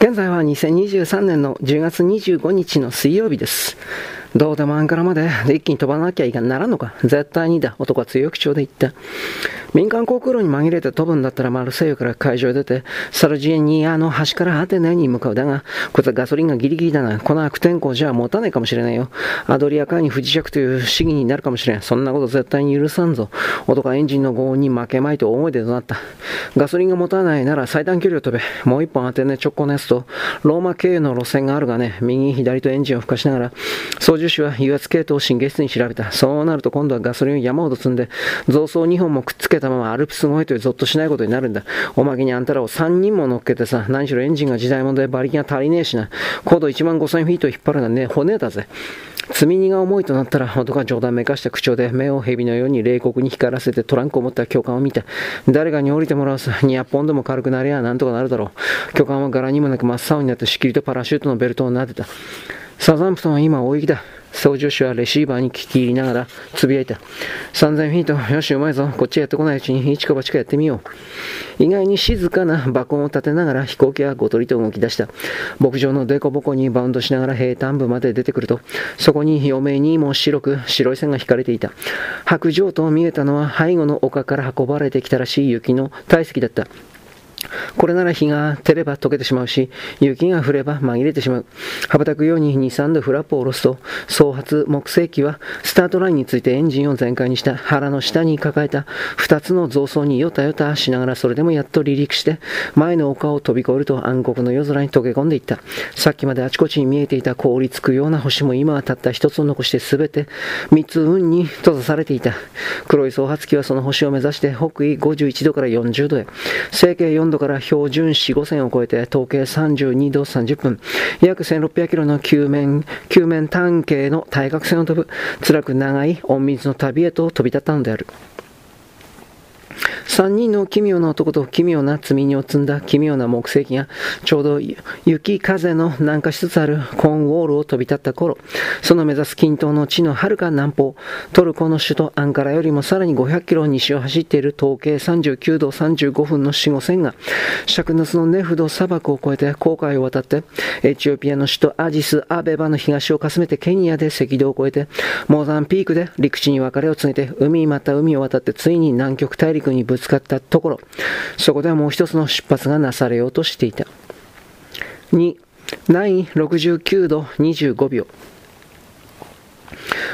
現在は2023年の10月25日の水曜日です。どうでもアンカラまで一気に飛ばなきゃいかならんのか。絶対にだ。男は強い口調で言った。民間航空路に紛れて飛ぶんだったらマルセイユから会場へ出て、サルジエニアの端からアテネに向かう。だが、こいつはガソリンがギリギリだな。この悪天候じゃ持たないかもしれないよ。アドリア海に不時着という試技になるかもしれん。そんなこと絶対に許さんぞ。男はエンジンの轟音に負けまいと思い出となった。ガソリンが持たないなら最短距離を飛べ。もう一本アテネ直行のやつと、ローマ経由の路線があるがね、右左とエンジンを吹かしながら、操縦士は油圧系統を神経質に調べた。そうなると今度はガソリンを山ほど積んで、増装2本もくっつけたままアルプス越えというゾッとしないことになるんだ。おまけにあんたらを3人も乗っけてさ、何しろエンジンが時代物で馬力が足りねえしな。高度1万5000フィートを引っ張るのはね、骨だぜ。積み荷が重いとなったら、男は冗談めかした口調で目を蛇のように冷酷に光らせてトランクを持った巨漢を見た。誰かに降りてもらうさ。200ポンドも軽くなりゃなんとかなるだろう。巨漢は柄にもなく真っ青になってしきりとパラシュートのベルトを撫でた。サザンプトンは今大雪だ。操縦士はレシーバーに聞き入りながらつぶやいた。3000フィート、よし、うまいぞ。こっちへやってこないうちに一か八かやってみよう。意外に静かな爆音を立てながら飛行機はごとりと動き出した。牧場のデコボコにバウンドしながら平坦部まで出てくると、そこに余命にも白く白い線が引かれていた。白状と見えたのは背後の丘から運ばれてきたらしい雪の体積だった。これなら日が照れば溶けてしまうし、雪が降れば紛れてしまう。羽ばたくように2、3度フラップを下ろすと、総発木星機はスタートラインについてエンジンを全開にした腹の下に抱えた2つの増層によたよたしながらそれでもやっと離陸して、前の丘を飛び越えると暗黒の夜空に溶け込んでいった。さっきまであちこちに見えていた凍りつくような星も今はたった一つを残して全て3つ運に閉ざされていた。黒い総発機はその星を目指して北緯51度から40度へ、整形4度から標準4、5線を超えて、統計32度30分、約1600キロの球面、球面単形の対角線を飛ぶ、辛く長い隠密の旅へと飛び立ったのである。三人の奇妙な男と奇妙な積み荷を積んだ奇妙な木星機がちょうど雪風の南下しつつあるコーンウォールを飛び立った頃、その目指す均等の地の遥か南方、トルコの首都アンカラよりもさらに500キロ西を走っている統計39度35分の死後線が、灼熱のネフド砂漠を越えて航海を渡って、エチオピアの首都アジス・アベバの東をかすめてケニアで赤道を越えて、モーザンピークで陸地に別れを告げて、海また海を渡ってついに南極大陸にぶつかったところ、そこではもう一つの出発がなされようとしていた。2、9 69度25秒。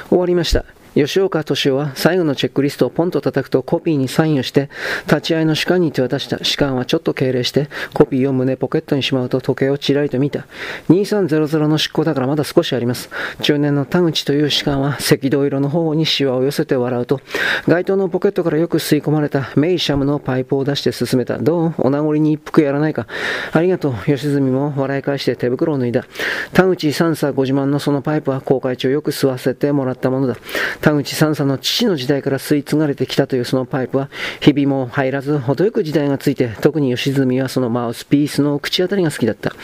終わりました。吉岡敏夫は最後のチェックリストをポンと叩くとコピーにサインをして立ち会いの士官に手渡した士官はちょっと敬礼してコピーを胸ポケットにしまうと時計をちらりと見た。2300の執行だからまだ少しあります。中年の田口という士官は赤道色の方にシワを寄せて笑うと街灯のポケットからよく吸い込まれたメイシャムのパイプを出して進めた。どう？お名残に一服やらないか。ありがとう。吉住も笑い返して手袋を脱いだ。田口三佐ご自慢のそのパイプは公開中。よく吸わせてもらったものだ。田口三佐の父の時代から吸い継がれてきたというそのパイプは、日々も入らず、程よく時代がついて、特に吉住はそのマウスピースの口当たりが好きだった。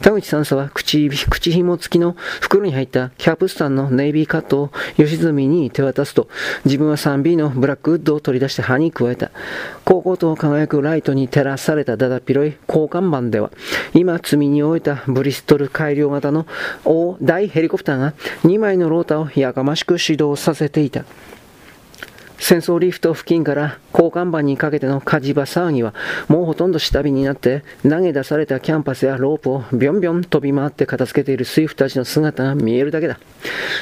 田口三佐は口、口紐付きの袋に入ったキャプスタンのネイビーカットを吉住に手渡すと、自分は 3B のブラックウッドを取り出して歯に加えた。煌々と輝くライトに照らされただだっ広い後甲板では、今積み荷終えたブリストル改良型の大大ヘリコプターが2枚のローターをやかましく始動させていた。船倉リフト付近から後甲板にかけての火事場騒ぎはもうほとんど下火になって投げ出されたキャンバスやロープをビョンビョン飛び回って片付けている水夫たちの姿が見えるだけだ。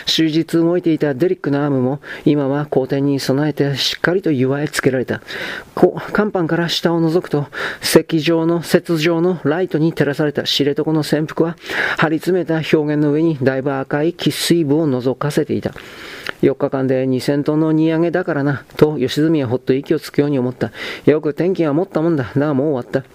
終日動いていたデリックのアームも今は荒天に備えてしっかりと結わいつけられた。甲板から下を覗くと石状の雪状のライトに照らされた知床の潜伏は張り詰めた表現の上にだいぶ赤い喫水部を覗かせていた。4日間で2000トンの荷上げだからな、と吉住はほっと息をつくように思った。よく天気は持ったもんだ。だがもう終わった。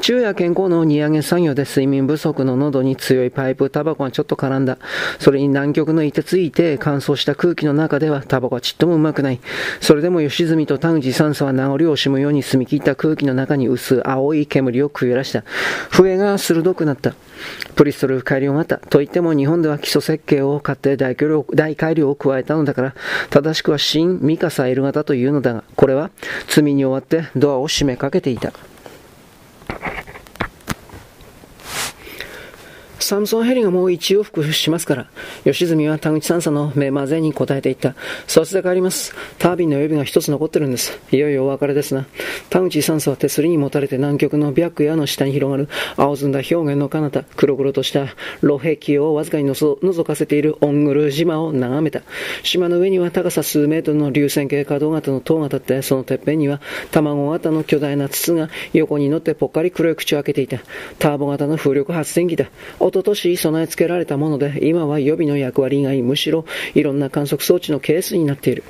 昼夜健康の荷上げ作業で睡眠不足の喉に強いパイプ、タバコがちょっと絡んだ。それに南極の凍てついて乾燥した空気の中ではタバコはちっともうまくない。それでも吉住と田口三佐は名残を惜しむように澄み切った空気の中に薄青い煙をくゆらした。笛が鋭くなった。プリストル改良型といっても日本では基礎設計を買って大大改良を加えたのだから、正しくは新ミカサ L 型というのだが、これは罪に終わってドアを閉めかけていた。サムソンヘリがもう一往復しますから、吉住は田口三佐の目まぜに答えていった。そして帰ります。タービンの予備が一つ残ってるんです。いよいよお別れですな。田口三佐は手すりに持たれて南極の白夜の下に広がる青ずんだ表現の彼方、黒々とした露壁をわずかにのぞ覗かせているオングル島を眺めた。島の上には高さ数メートルの流線形可動型の塔が立って、そのてっぺんには卵型の巨大な筒が横に乗ってぽっかり黒い口を開けていた。ターボ型の風力発電機だ。おととし備え付けられたもので、今は予備の役割以外、むしろいろんな観測装置のケースになっている。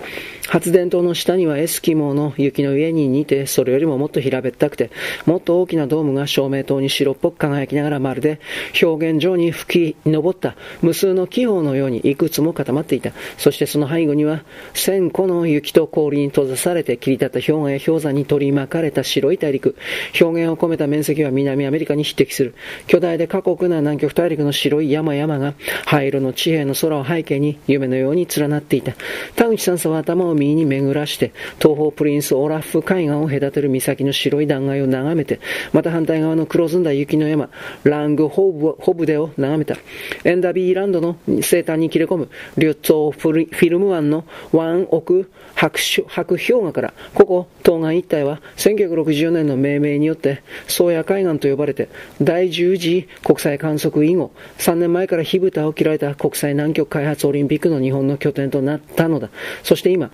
発電塔の下にはエスキモーの雪の上に似て、それよりももっと平べったくて、もっと大きなドームが照明塔に白っぽく輝きながらまるで表現上に吹き上った無数の気泡のようにいくつも固まっていた。そしてその背後には千個の雪と氷に閉ざされて切り立った氷河や氷山に取り巻かれた白い大陸。表現を込めた面積は南アメリカに匹敵する。巨大で過酷な南極大陸の白い山々が灰色の地平の空を背景に夢のように連なっていた。田口さんは頭を右に巡らして、東方プリンスオラフ海岸を隔てる岬の白い断崖を眺めて、また反対側の黒ずんだ雪の山、ラングホブホブデを眺めた。エンダビーランドの西端に切れ込む、リュッツォフィルム湾の湾奥白白氷河から、ここ、東岸一帯は1964年の命名によって、宗谷海岸と呼ばれて、第10次国際観測以後、3年前から火蓋を切られた国際南極開発オリンピックの日本の拠点となったのだ。そして今、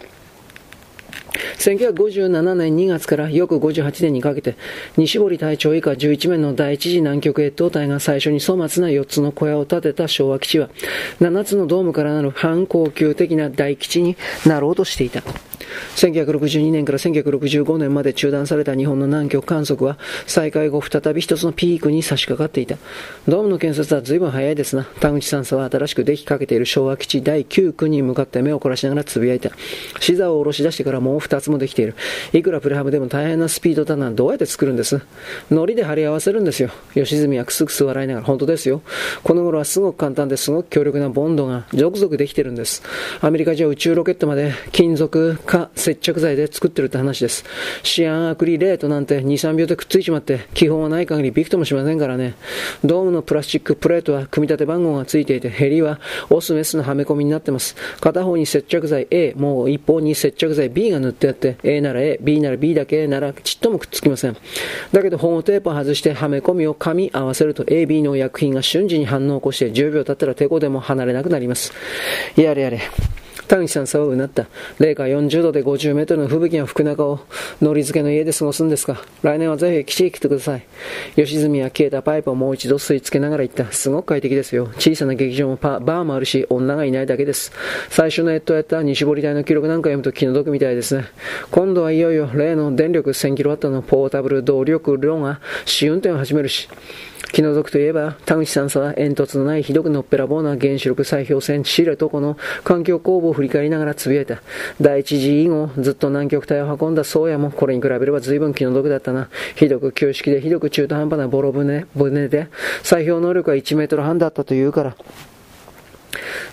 1957年2月から翌58年にかけて、西堀隊長以下11名の第一次南極越冬隊が最初に粗末な4つの小屋を建てた昭和基地は、7つのドームからなる反高級的な大基地になろうとしていた。1962年から1965年まで中断された日本の南極観測は再開後再び一つのピークに差し掛かっていた。ドームの建設は随分早いですな。田口さんさは新しくできかけている昭和基地第9区に向かって目を凝らしながらつぶやいた。視座を下ろし出してからもう2つもできている。いくらプレハブでも大変なスピードだな。どうやって作るんです？ノリで貼り合わせるんですよ。吉住はくすくす笑いながら、本当ですよ。この頃はすごく簡単ですごく強力なボンドが続々できてるんです。アメリカじゃ宇宙ロケットまで金属化接着剤で作ってるって話です。シアンアクリレートなんて2、3秒でくっついちまって、基本はない限りびくともしませんからね。ドームのプラスチックプレートは組み立て番号がついていて、ヘリはオスメスのはめ込みになってます。片方に接着剤 A、もう一方に接着剤 B が塗っってやって、A なら A、B なら B だけならちっともくっつきません。だけど保護テープを外してはめ込みを噛み合わせると A、B の薬品が瞬時に反応を起こして10秒経ったら手こでも離れなくなります。やれやれ。田口さんそううなった。零下40度で50メートルの吹雪が吹く中を、のり付けの家で過ごすんですか。来年はぜひ基地へ来てください。吉住は消えたパイプをもう一度吸い付けながら言った。すごく快適ですよ。小さな劇場もバーもあるし、女がいないだけです。最初のエットやった西堀隊の記録なんか読むと気の毒みたいですね。今度はいよいよ例の電力 1000kW のポータブル動力炉が試運転を始めるし、気の毒といえば、田口さんは煙突のないひどくのっぺらぼうな原子力砕氷船シレとこの環境工房を振り返りながらつぶやいた。第一次以後、ずっと南極帯を運んだ宗谷もこれに比べれば随分気の毒だったな。ひどく旧式でひどく中途半端なボロ船、船で、砕氷能力は1メートル半だったというから。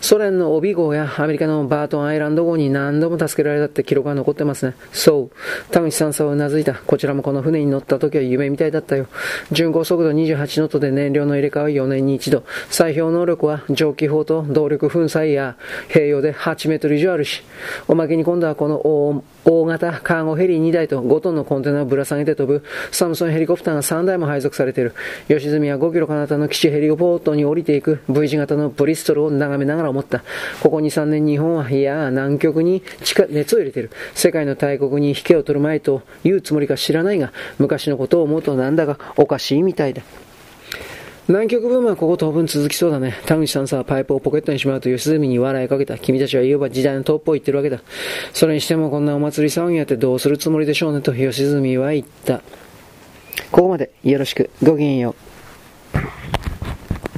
ソ連の帯号やアメリカのバートンアイランド号に何度も助けられたって記録が残ってますね。そう。田口さんさはうなずいた。こちらもこの船に乗った時は夢みたいだったよ。巡航速度28ノットで燃料の入れ替えは4年に一度。砕氷能力は蒸気砲と動力粉砕や併用で8メートル以上あるし。おまけに今度はこの大大型カーゴヘリ2台と5トンのコンテナをぶら下げて飛ぶサムソンヘリコプターが3台も配属されている。吉住は5キロ彼方の基地ヘリポートに降りていく V 字型のブリストルを眺めながら思った。ここ2、3年日本は、いや、南極に熱を入れている。世界の大国に引けを取る前と言うつもりか知らないが、昔のことを思うとなんだかおかしいみたいだ。南極ブームはここ当分続きそうだね。田口さんさ、パイプをポケットにしまうと吉住に笑いかけた。君たちは言えば時代のトップを言ってるわけだ。それにしてもこんなお祭り騒ぎやってどうするつもりでしょうねと吉住は言った。ここまでよろしく。ごきげんよう。